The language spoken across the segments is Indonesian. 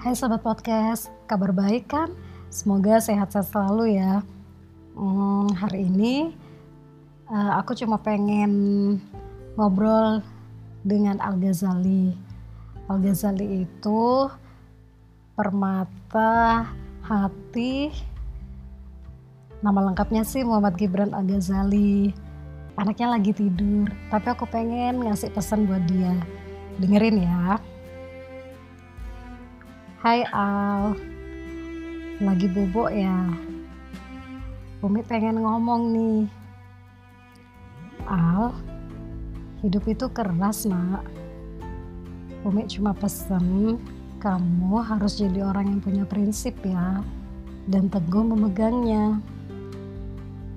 Hai Sobat Podcast, kabar baik kan? Semoga sehat-sehat selalu ya. Hmm, hari ini uh, aku cuma pengen ngobrol dengan Al-Ghazali. Al-Ghazali itu permata hati nama lengkapnya sih Muhammad Gibran Al-Ghazali anaknya lagi tidur tapi aku pengen ngasih pesan buat dia dengerin ya Hai Al, lagi bubuk ya? Umi pengen ngomong nih. Al, hidup itu keras nak. Umi cuma pesen kamu harus jadi orang yang punya prinsip ya dan teguh memegangnya.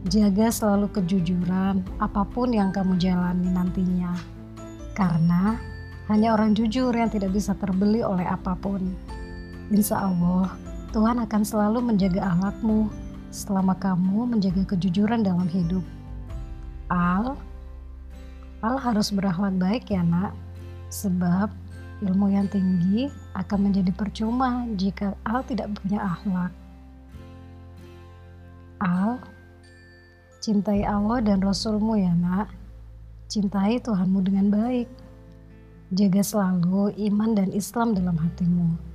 Jaga selalu kejujuran apa pun yang kamu jalani nantinya. Karena hanya orang jujur yang tidak bisa terbeli oleh apa pun. Insya Allah, Tuhan akan selalu menjaga ahlakmu selama kamu menjaga kejujuran dalam hidup. Al, Al harus berakhlak baik ya nak, sebab ilmu yang tinggi akan menjadi percuma jika Al tidak punya akhlak. Al, cintai Allah dan Rasulmu ya nak, cintai Tuhanmu dengan baik. Jaga selalu iman dan Islam dalam hatimu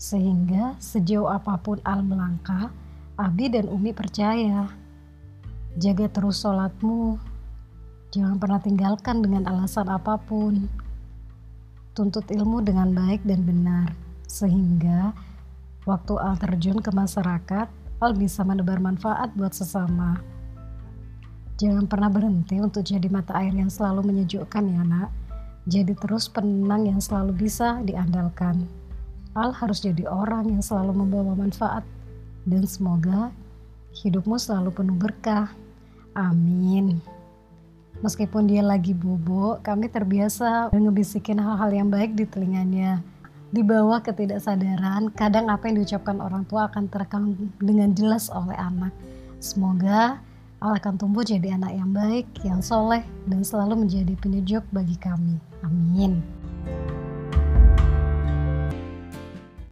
sehingga sejauh apa pun Al melangkah, Abi dan Umi percaya. Jaga terus sholatmu, jangan pernah tinggalkan dengan alasan apa pun. Tuntut ilmu dengan baik dan benar, sehingga waktu Al terjun ke masyarakat, Al bisa menebar manfaat buat sesama. Jangan pernah berhenti untuk jadi mata air yang selalu menyejukkan ya nak. Jadi terus penenang yang selalu bisa diandalkan. Al harus jadi orang yang selalu membawa manfaat dan semoga hidupmu selalu penuh berkah. Amin. Meskipun dia lagi bubuk, kami terbiasa ngebisikin hal-hal yang baik di telinganya. Di bawah ketidaksadaran, kadang apa yang diucapkan orang tua akan terekam dengan jelas oleh anak. Semoga Al akan tumbuh jadi anak yang baik, yang soleh, dan selalu menjadi penyejuk bagi kami. Amin.